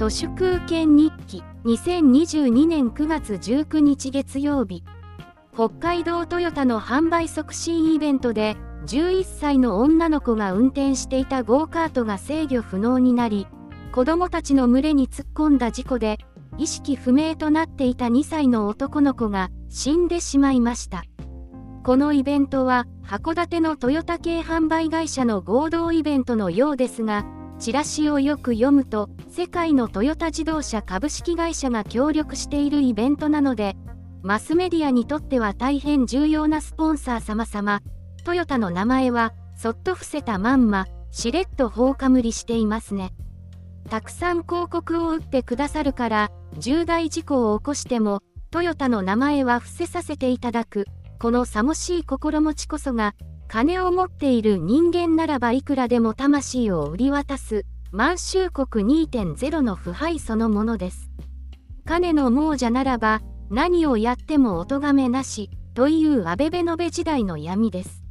都市空権日記2022年9月19日月曜日北海道トヨタの販売促進イベントで11歳の女の子が運転していたゴーカートが制御不能になり子供たちの群れに突っ込んだ事故で意識不明となっていた2歳の男の子が死んでしまいました。このイベントは函館のトヨタ系販売会社の合同イベントのようですがチラシをよく読むと世界のトヨタ自動車株式会社が協力しているイベントなのでマスメディアにとっては大変重要なスポンサー様様トヨタの名前はそっと伏せたまんましれっと放かむりしていますね。たくさん広告を打ってくださるから重大事故を起こしてもトヨタの名前は伏せさせていただくこのさもしい心持ちこそが金を持っている人間ならばいくらでも魂を売り渡す満州国2.0の腐敗そのものです。金の亡者ならば何をやってもお咎めなしという安倍ベノベ時代の闇です。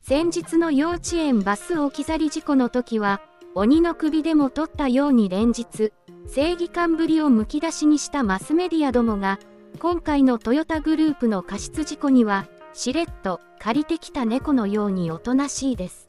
先日の幼稚園バス置き去り事故の時は鬼の首でも取ったように連日正義感ぶりをむき出しにしたマスメディアどもが今回のトヨタグループの過失事故にはしれっと借りてきた猫のようにおとなしいです。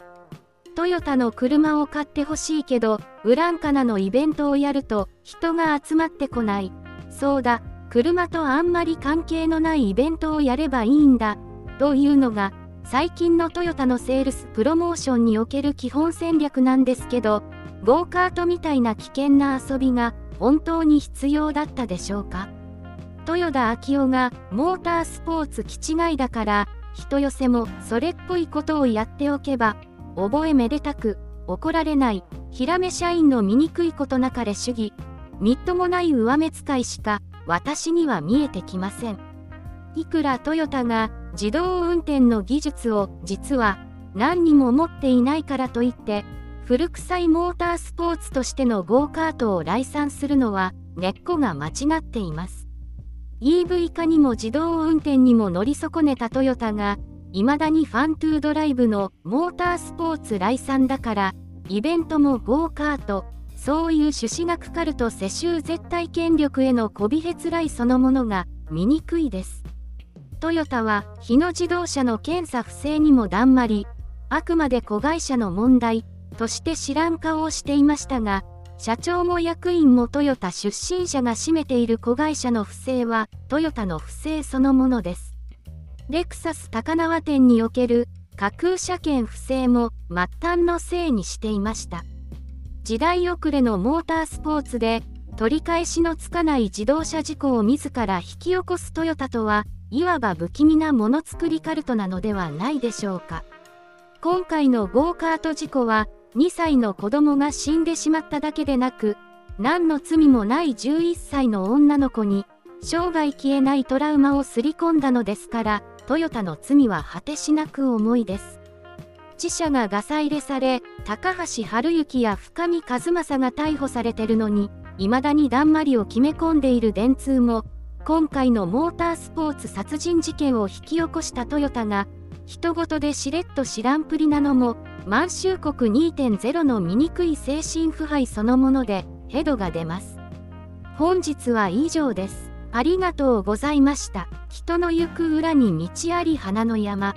トヨタの車を買ってほしいけど、ウランカナのイベントをやると人が集まってこない。そうだ、車とあんまり関係のないイベントをやればいいんだ。というのが、最近のトヨタのセールスプロモーションにおける基本戦略なんですけど、ゴーカートみたいな危険な遊びが本当に必要だったでしょうか？豊田昭夫がモータースポーツ気違いだから人寄せもそれっぽいことをやっておけば覚えめでたく怒られないヒラメ社員の醜いことなかれ主義みっともない上目使いしか私には見えてきません。いくらトヨタが自動運転の技術を実は何にも持っていないからといって古臭いモータースポーツとしてのゴーカートを来賛するのは根っこが間違っています。EV 化にも自動運転にも乗り損ねたトヨタが、未だにファントゥードライブのモータースポーツ来産だから、イベントもゴーカート、そういう朱子学カルト世襲絶対権力へのこびへつらいそのものが醜いです。トヨタは日野自動車の検査不正にもだんまり、あくまで子会社の問題として知らん顔をしていましたが、社長も役員もトヨタ出身者が占めている子会社の不正はトヨタの不正そのものです。レクサス高輪店における架空車検不正も末端のせいにしていました。時代遅れのモータースポーツで取り返しのつかない自動車事故を自ら引き起こすトヨタとはいわば不気味なものづくりカルトなのではないでしょうか。今回のゴーカート事故は2歳の子供が死んでしまっただけでなく、何の罪もない11歳の女の子に、生涯消えないトラウマをすり込んだのですから、トヨタの罪は果てしなく重いです。知者がガサ入れされ、高橋治之や深見和正が逮捕されてるのに、未だにだんまりを決め込んでいる電通も、今回のモータースポーツ殺人事件を引き起こしたトヨタが、人事でしれっと知らんぷりなのも、満州国2.0の醜い精神腐敗そのものでヘドが出ます。本日は以上です。ありがとうございました。人の行く裏に道あり花の山。